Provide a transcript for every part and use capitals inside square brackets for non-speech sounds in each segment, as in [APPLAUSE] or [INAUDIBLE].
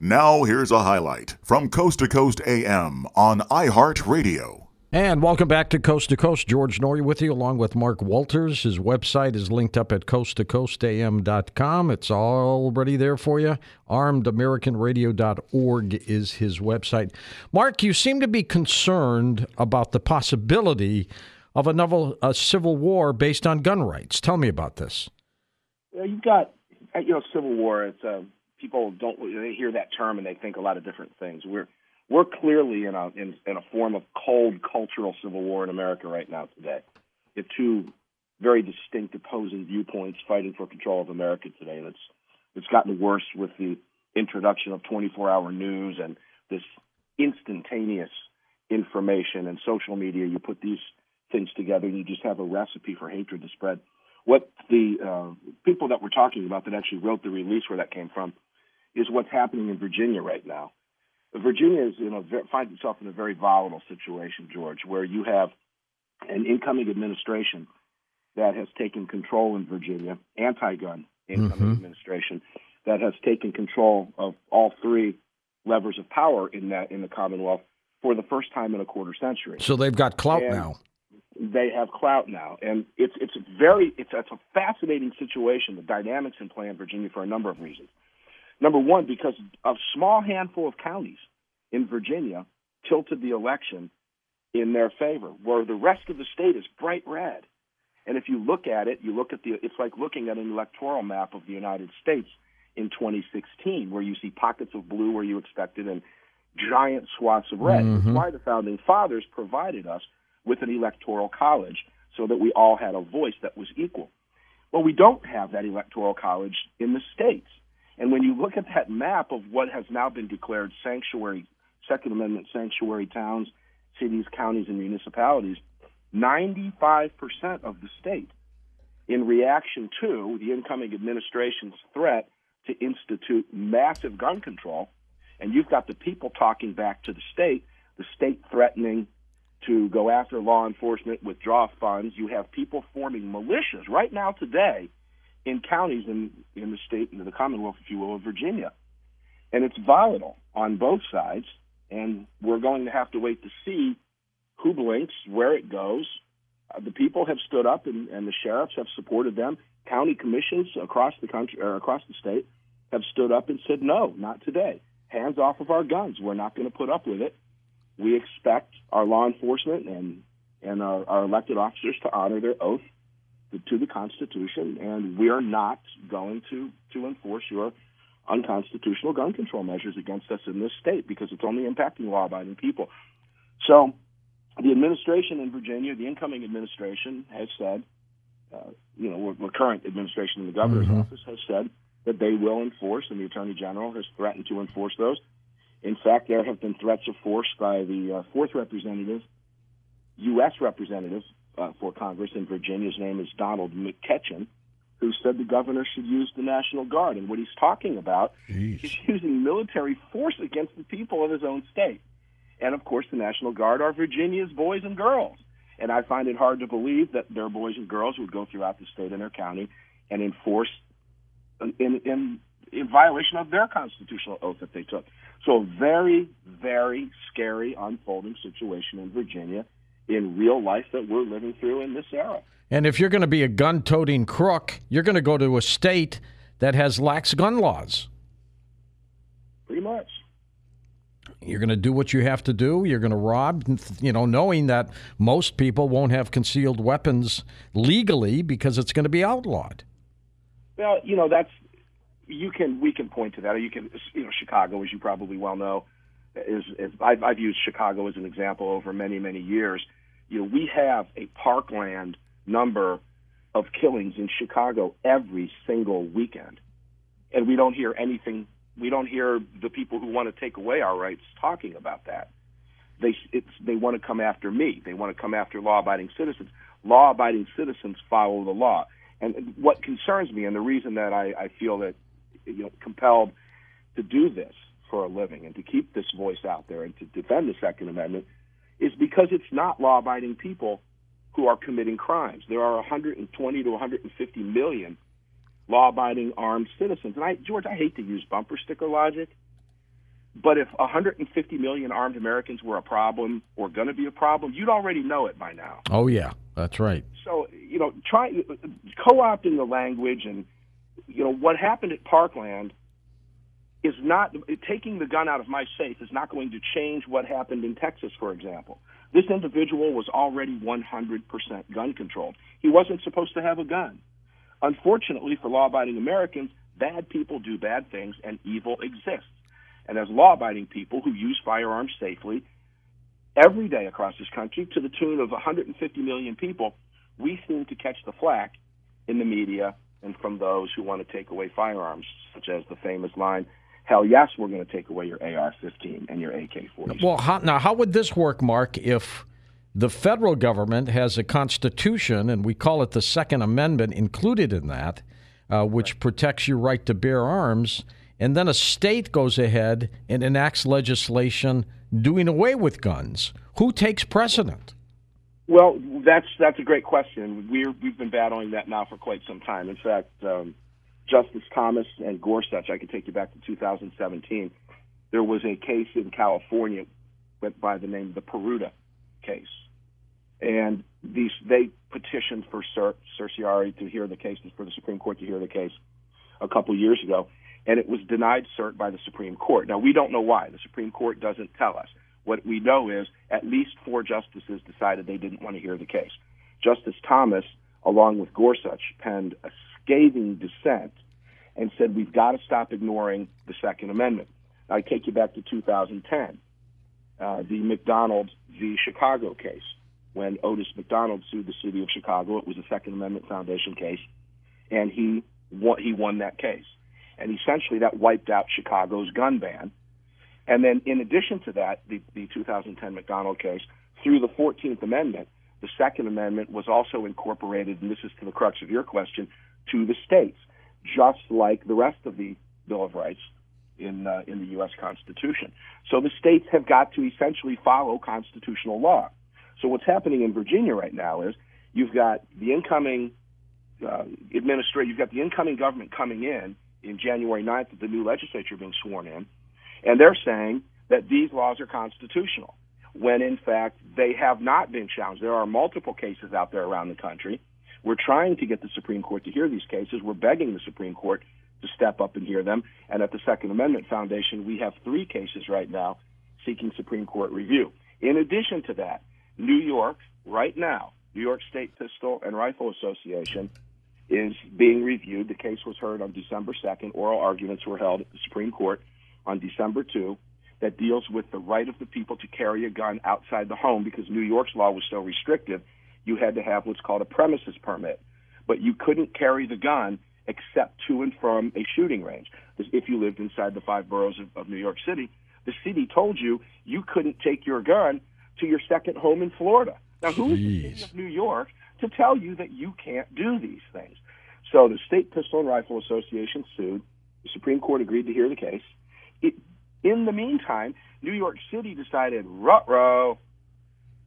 Now, here's a highlight from Coast to Coast AM on iHeartRadio. And welcome back to Coast to Coast. George Noory with you, along with Mark Walters. His website is linked up at coasttocoastam.com. It's already there for you. ArmedAmericanRadio.org is his website. Mark, you seem to be concerned about the possibility of a novel a civil war based on gun rights. Tell me about this. Yeah, you've got you know civil war. It's uh, people don't they hear that term and they think a lot of different things. We're we're clearly in a in, in a form of cold cultural civil war in America right now today. You have two very distinct opposing viewpoints fighting for control of America today, and it's it's gotten worse with the introduction of 24-hour news and this instantaneous information and social media. You put these things together, and you just have a recipe for hatred to spread. What the uh, people that we're talking about that actually wrote the release where that came from is what's happening in Virginia right now. Virginia is you know finds itself in a very volatile situation, George, where you have an incoming administration that has taken control in Virginia, anti-gun incoming mm-hmm. administration that has taken control of all three levers of power in that in the Commonwealth for the first time in a quarter century. So they've got clout and now. They have clout now, and it's it's very it's, it's a fascinating situation. The dynamics in play in Virginia for a number of reasons. Number one, because a small handful of counties in Virginia tilted the election in their favor, where the rest of the state is bright red. And if you look at it, you look at the, it's like looking at an electoral map of the United States in 2016, where you see pockets of blue where you expected and giant swaths of red. Mm-hmm. That's why the founding fathers provided us with an electoral college so that we all had a voice that was equal. Well, we don't have that electoral college in the states. And when you look at that map of what has now been declared sanctuary, Second Amendment sanctuary towns, cities, counties, and municipalities, 95% of the state, in reaction to the incoming administration's threat to institute massive gun control, and you've got the people talking back to the state, the state threatening to go after law enforcement, withdraw funds. You have people forming militias right now today in counties in in the state, in the Commonwealth, if you will, of Virginia, and it's volatile on both sides. And we're going to have to wait to see who blinks, where it goes. Uh, the people have stood up, and, and the sheriffs have supported them. County commissions across the country or across the state have stood up and said, "No, not today. Hands off of our guns. We're not going to put up with it. We expect our law enforcement and and our, our elected officers to honor their oath to the Constitution, and we are not going to to enforce your unconstitutional gun control measures against us in this state because it's only impacting law-abiding people. So, the administration in Virginia, the incoming administration, has said, uh, you know, the current administration in the governor's mm-hmm. office has said that they will enforce, and the attorney general has threatened to enforce those. In fact, there have been threats of force by the uh, fourth representative, U.S. representative uh, for Congress in Virginia. His name is Donald McEachin, who said the governor should use the National Guard. And what he's talking about Jeez. is using military force against the people of his own state. And of course, the National Guard are Virginia's boys and girls. And I find it hard to believe that their boys and girls would go throughout the state and their county and enforce in, in, in violation of their constitutional oath that they took. So, a very, very scary unfolding situation in Virginia in real life that we're living through in this era. And if you're going to be a gun toting crook, you're going to go to a state that has lax gun laws. Pretty much. You're going to do what you have to do. You're going to rob, you know, knowing that most people won't have concealed weapons legally because it's going to be outlawed. Well, you know, that's you can we can point to that. Or you can, you know, Chicago, as you probably well know, is, is I've, I've used Chicago as an example over many many years you know, we have a parkland number of killings in Chicago every single weekend. And we don't hear anything, we don't hear the people who want to take away our rights talking about that. They, it's, they want to come after me. They want to come after law abiding citizens. Law abiding citizens follow the law. And what concerns me, and the reason that I, I feel that, you know, compelled to do this for a living and to keep this voice out there and to defend the Second Amendment is because it's not law abiding people who are committing crimes. There are 120 to 150 million law abiding armed citizens. And I, George, I hate to use bumper sticker logic, But if 150 million armed Americans were a problem or going to be a problem, you'd already know it by now. Oh yeah, that's right. So you know, try co-opting the language and you know what happened at Parkland is not taking the gun out of my safe is not going to change what happened in Texas, for example. This individual was already 100% gun controlled. He wasn't supposed to have a gun. Unfortunately for law abiding Americans, bad people do bad things and evil exists. And as law abiding people who use firearms safely every day across this country to the tune of 150 million people, we seem to catch the flack in the media and from those who want to take away firearms, such as the famous line, hell yes, we're going to take away your AR-15 and your AK-47. Well, how, now how would this work, Mark? If the federal government has a constitution, and we call it the Second Amendment, included in that, uh, which right. protects your right to bear arms, and then a state goes ahead and enacts legislation doing away with guns, who takes precedent? Well, that's that's a great question. We're, we've been battling that now for quite some time. In fact. Um, Justice Thomas and Gorsuch, I can take you back to 2017. There was a case in California went by the name of the Peruta case. And these they petitioned for cer- certiorari to hear the case, for the Supreme Court to hear the case a couple years ago, and it was denied cert by the Supreme Court. Now we don't know why. The Supreme Court doesn't tell us. What we know is at least four justices decided they didn't want to hear the case. Justice Thomas, along with Gorsuch, penned a scathing dissent and said we've got to stop ignoring the Second Amendment. I take you back to 2010, uh, the McDonald v. Chicago case. When Otis McDonald sued the city of Chicago, it was a Second Amendment Foundation case, and he won, he won that case. And essentially, that wiped out Chicago's gun ban. And then, in addition to that, the, the 2010 McDonald case, through the 14th Amendment, the Second Amendment was also incorporated, and this is to the crux of your question, to the states, just like the rest of the Bill of Rights in uh, in the U.S. Constitution. So the states have got to essentially follow constitutional law. So what's happening in Virginia right now is you've got the incoming uh, administration, you've got the incoming government coming in in January 9th, with the new legislature being sworn in, and they're saying that these laws are constitutional when in fact they have not been challenged. There are multiple cases out there around the country. We're trying to get the Supreme Court to hear these cases. We're begging the Supreme Court to step up and hear them. And at the Second Amendment Foundation, we have three cases right now seeking Supreme Court review. In addition to that, New York, right now, New York State Pistol and Rifle Association is being reviewed. The case was heard on December 2nd. Oral arguments were held at the Supreme Court on December 2 that deals with the right of the people to carry a gun outside the home because New York's law was so restrictive. You had to have what's called a premises permit, but you couldn't carry the gun except to and from a shooting range. If you lived inside the five boroughs of, of New York City, the city told you you couldn't take your gun to your second home in Florida. Now, who is the city of New York to tell you that you can't do these things? So the State Pistol and Rifle Association sued. The Supreme Court agreed to hear the case. It, in the meantime, New York City decided, rut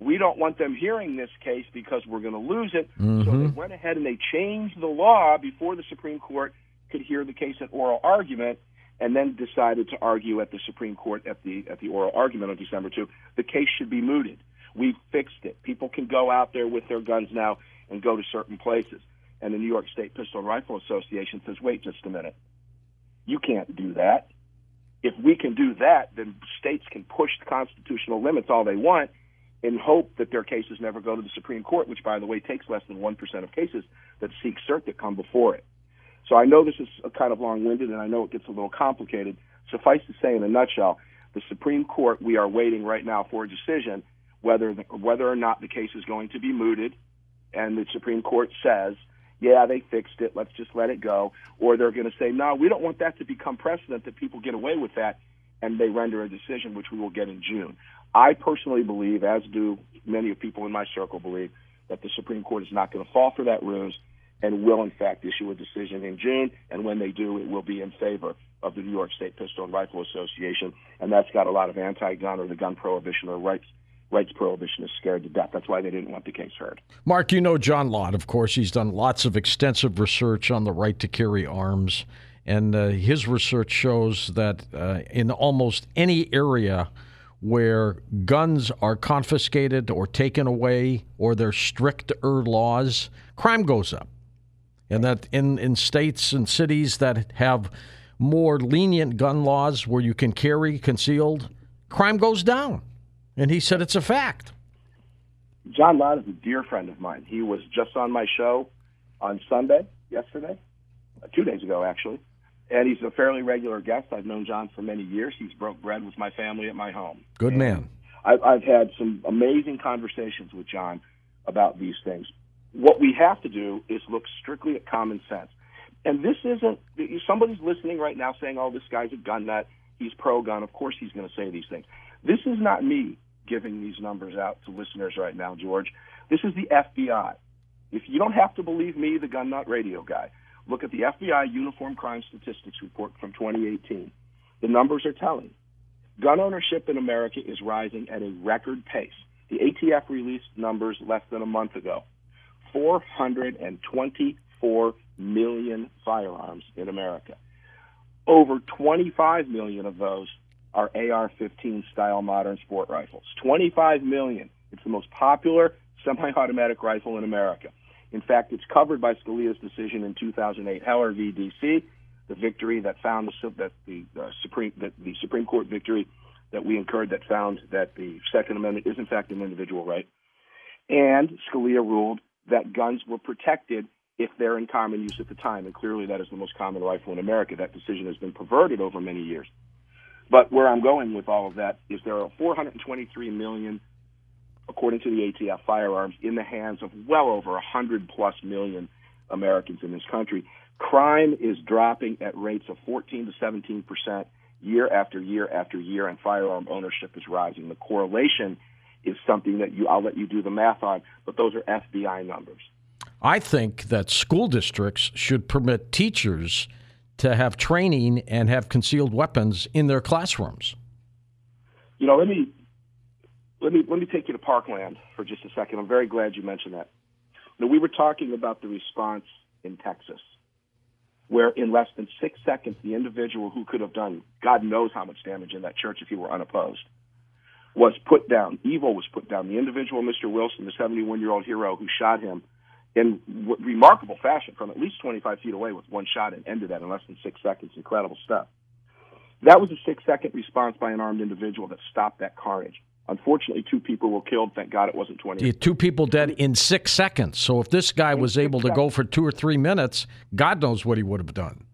we don't want them hearing this case because we're going to lose it. Mm-hmm. So they mm-hmm. went ahead and they changed the law before the Supreme Court could hear the case at oral argument, and then decided to argue at the Supreme Court at the at the oral argument on December 2. The case should be mooted. We fixed it. People can go out there with their guns now and go to certain places. And the New York State Pistol and Rifle Association says, wait just a minute. You can't do that. If we can do that, then states can push the constitutional limits all they want in hope that their cases never go to the Supreme Court, which, by the way, takes less than 1% of cases that seek cert that come before it. So I know this is a kind of long winded and I know it gets a little complicated. Suffice to say, in a nutshell, the Supreme Court, we are waiting right now for a decision whether, the, whether or not the case is going to be mooted. And the Supreme Court says, yeah, they fixed it, let's just let it go. Or they're going to say, no, we don't want that to become precedent that people get away with that and they render a decision, which we will get in June. I personally believe, as do many of people in my circle believe, that the Supreme Court is not going to fall for that ruse and will, in fact, issue a decision in June. And when they do, it will be in favor of the New York State Pistol and Rifle Association. And that's got a lot of anti-gun or the gun prohibition or rights rights prohibitionists scared to death. That's why they didn't want the case heard. Mark, you know John Lott, of course. He's done lots of extensive research on the right to carry arms and uh, his research shows that uh, in almost any area where guns are confiscated or taken away or there's stricter laws, crime goes up. And that in, in states and cities that have more lenient gun laws where you can carry concealed, crime goes down. And he said it's a fact. John Lott is a dear friend of mine. He was just on my show on Sunday, yesterday, uh, two days ago, actually. And he's a fairly regular guest. I've known John for many years. He's broke bread with my family at my home. Good man. I've, I've had some amazing conversations with John about these things. What we have to do is look strictly at common sense. And this isn't, somebody's listening right now saying, oh, this guy's a gun nut. He's pro gun. Of course he's going to say these things. This is not me giving these numbers out to listeners right now, George. This is the FBI. If you don't have to believe me, the gun nut radio guy, look at the FBI Uniform Crime Statistics Report from 2018. The numbers are telling. Gun ownership in America is rising at a record pace. The ATF released numbers less than a month ago. 424 million firearms in America. Over 25 million of those are AR-15 style modern sport rifles. 25 million. It's the most popular semi-automatic rifle in America. In fact, it's covered by Scalia's decision in 2008, Heller v. D.C., the victory that found the, that the uh, Supreme that the Supreme Court victory that we incurred that found that the Second Amendment is in fact an individual right. And Scalia ruled that guns were protected if they're in common use at the time, and clearly that is the most common rifle in America. That decision has been perverted over many years. But where I'm going with all of that is there are 423 million, according to the ATF, firearms in the hands of well over 100 plus million Americans in this country. Crime is dropping at rates of 14 to 17 percent year after year after year, and firearm ownership is rising. The correlation is something that you I'll let you do the math on, but those are FBI numbers. I think that school districts should permit teachers to have training and have concealed weapons in their classrooms? You know, let me let me let me take you to Parkland for just a second. I'm very glad you mentioned that. Know, we were talking about the response in Texas, where in less than six seconds, the individual who could have done God knows how much damage in that church if he were unopposed was put down. Evil was put down. The individual, Mr. Wilson, the 71 year old hero who shot him, in remarkable fashion from at least 25 feet away with one shot and ended that in less than six seconds. Incredible stuff. That was a six second response by an armed individual that stopped that carnage. Unfortunately, two people were killed. Thank God it wasn't 20. Yeah, two people dead in six seconds. So if this guy was able to go for two or three minutes, God knows what he would have done.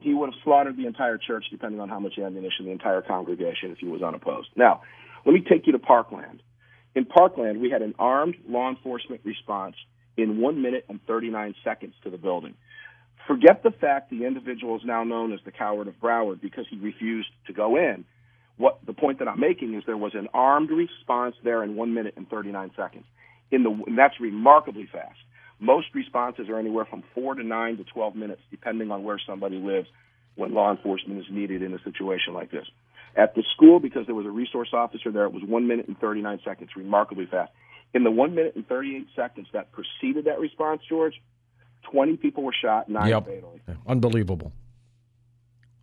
He would have slaughtered the entire church, depending on how much ammunition, the entire congregation, if he was unopposed. Now, let me take you to Parkland. In Parkland, we had an armed law enforcement response in one minute and 39 seconds to the building. Forget the fact the individual is now known as the coward of Broward because he refused to go in. What the point that I'm making is there was an armed response there in one minute and 39 seconds. In the and that's remarkably fast. Most responses are anywhere from four to nine to 12 minutes, depending on where somebody lives when law enforcement is needed in a situation like this. At the school, because there was a resource officer there, it was one minute and 39 seconds, remarkably fast. In the one minute and 38 seconds that preceded that response, George, 20 people were shot, nine yep. fatally. Unbelievable.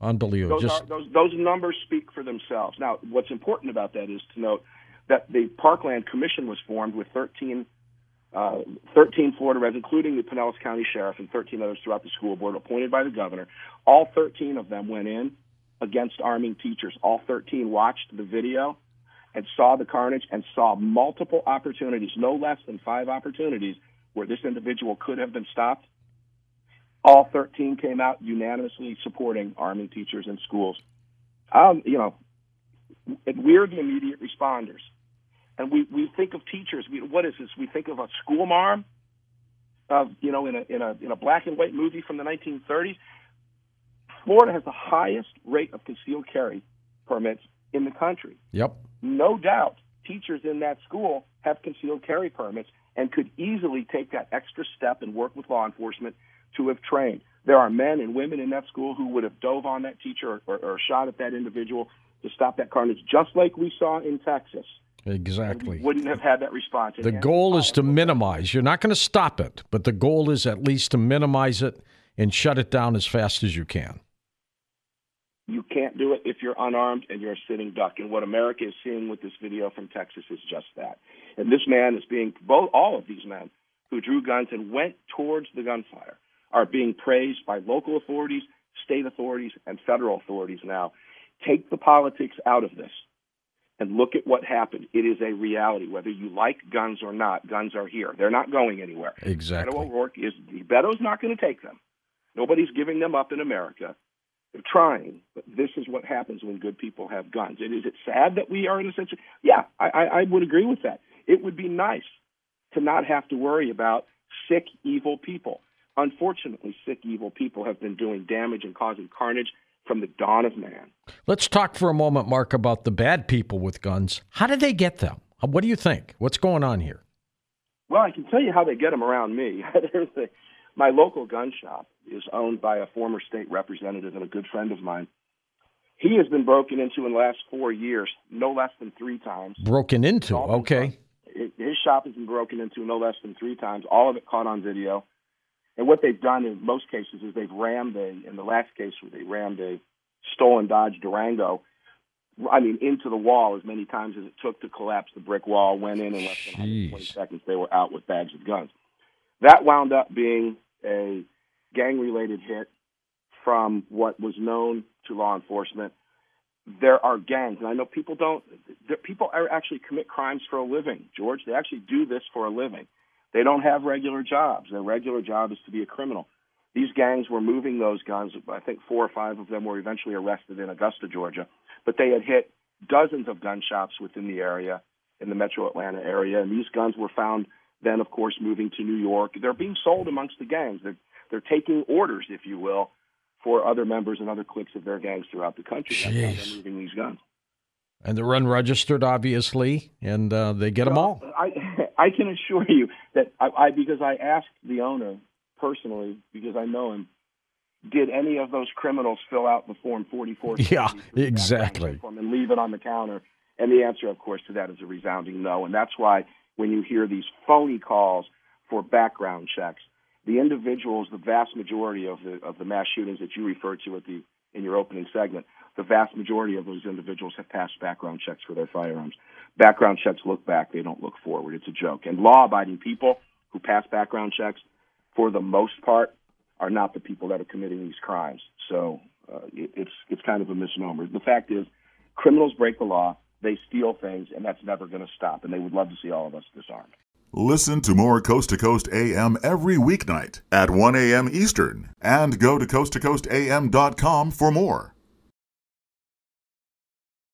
Unbelievable. Those, Just... are, those, those numbers speak for themselves. Now, what's important about that is to note that the Parkland Commission was formed with 13, uh, 13 Florida residents, including the Pinellas County Sheriff and 13 others throughout the school board, appointed by the governor. All 13 of them went in against arming teachers. All 13 watched the video and saw the carnage and saw multiple opportunities, no less than five opportunities, where this individual could have been stopped. All 13 came out unanimously supporting arming teachers in schools. Um, you know, we're the immediate responders. And we, we think of teachers. We, what is this? We think of a school marm, uh, you know, in a, in, a, in a black and white movie from the 1930s. Florida has the highest rate of concealed carry permits in the country. Yep. No doubt teachers in that school have concealed carry permits and could easily take that extra step and work with law enforcement to have trained. There are men and women in that school who would have dove on that teacher or, or, or shot at that individual to stop that carnage, just like we saw in Texas. Exactly. wouldn't have had that response. The goal is to minimize. You're not going to stop it, but the goal is at least to minimize it and shut it down as fast as you can. You can't do it if you're unarmed and you're a sitting duck. And what America is seeing with this video from Texas is just that. And this man is being both all of these men who drew guns and went towards the gunfire are being praised by local authorities, state authorities, and federal authorities now. Take the politics out of this and look at what happened. It is a reality. Whether you like guns or not, guns are here. They're not going anywhere. Exactly. Beto O'Rourke is Beto's not going to take them. Nobody's giving them up in America. They're trying, but this is what happens when good people have guns. And is it sad that we are in a situation? Yeah, I, I, I would agree with that. It would be nice to not have to worry about sick, evil people. Unfortunately, sick, evil people have been doing damage and causing carnage from the dawn of man. Let's talk for a moment, Mark, about the bad people with guns. How did they get them? What do you think? What's going on here? Well, I can tell you how they get them around me. [LAUGHS] There's a, my local gun shop is owned by a former state representative and a good friend of mine. He has been broken into in the last four years, no less than three times. Broken into, okay. His shop has been broken into no less than three times, all of it caught on video. And what they've done in most cases is they've rammed a, in the last case where they rammed a stolen Dodge Durango, I mean, into the wall as many times as it took to collapse the brick wall, went in in less than 20 seconds. They were out with bags of guns. That wound up being a gang related hit from what was known to law enforcement. There are gangs, and I know people don't, people actually commit crimes for a living, George. They actually do this for a living. They don't have regular jobs. Their regular job is to be a criminal. These gangs were moving those guns. I think four or five of them were eventually arrested in Augusta, Georgia. But they had hit dozens of gun shops within the area, in the metro Atlanta area. And these guns were found then, of course, moving to New York. They're being sold amongst the gangs. They're, they're taking orders, if you will, for other members and other cliques of their gangs throughout the country. That's how they're moving these guns. And they're unregistered, obviously, and uh, they get well, them all. I [LAUGHS] I can assure you that I, I because I asked the owner personally because I know him. Did any of those criminals fill out the form 44? [LAUGHS] Yeah, exactly. And leave it on the counter? And the answer, of course, to that is a resounding no. And that's why when you hear these phony calls for background checks, the individuals, the vast majority of the of the mass shootings that you referred to at the in your opening segment, the vast majority of those individuals have passed background checks for their firearms. Background checks look back, they don't look forward. It's a joke. And law abiding people who pass background checks, for the most part, are not the people that are committing these crimes. So uh, it, it's it's kind of a misnomer. The fact is, criminals break the law, they steal things, and that's never going to stop. And they would love to see all of us disarmed. Listen to more Coast to Coast AM every weeknight at 1 a.m. Eastern and go to coasttocoastam.com for more.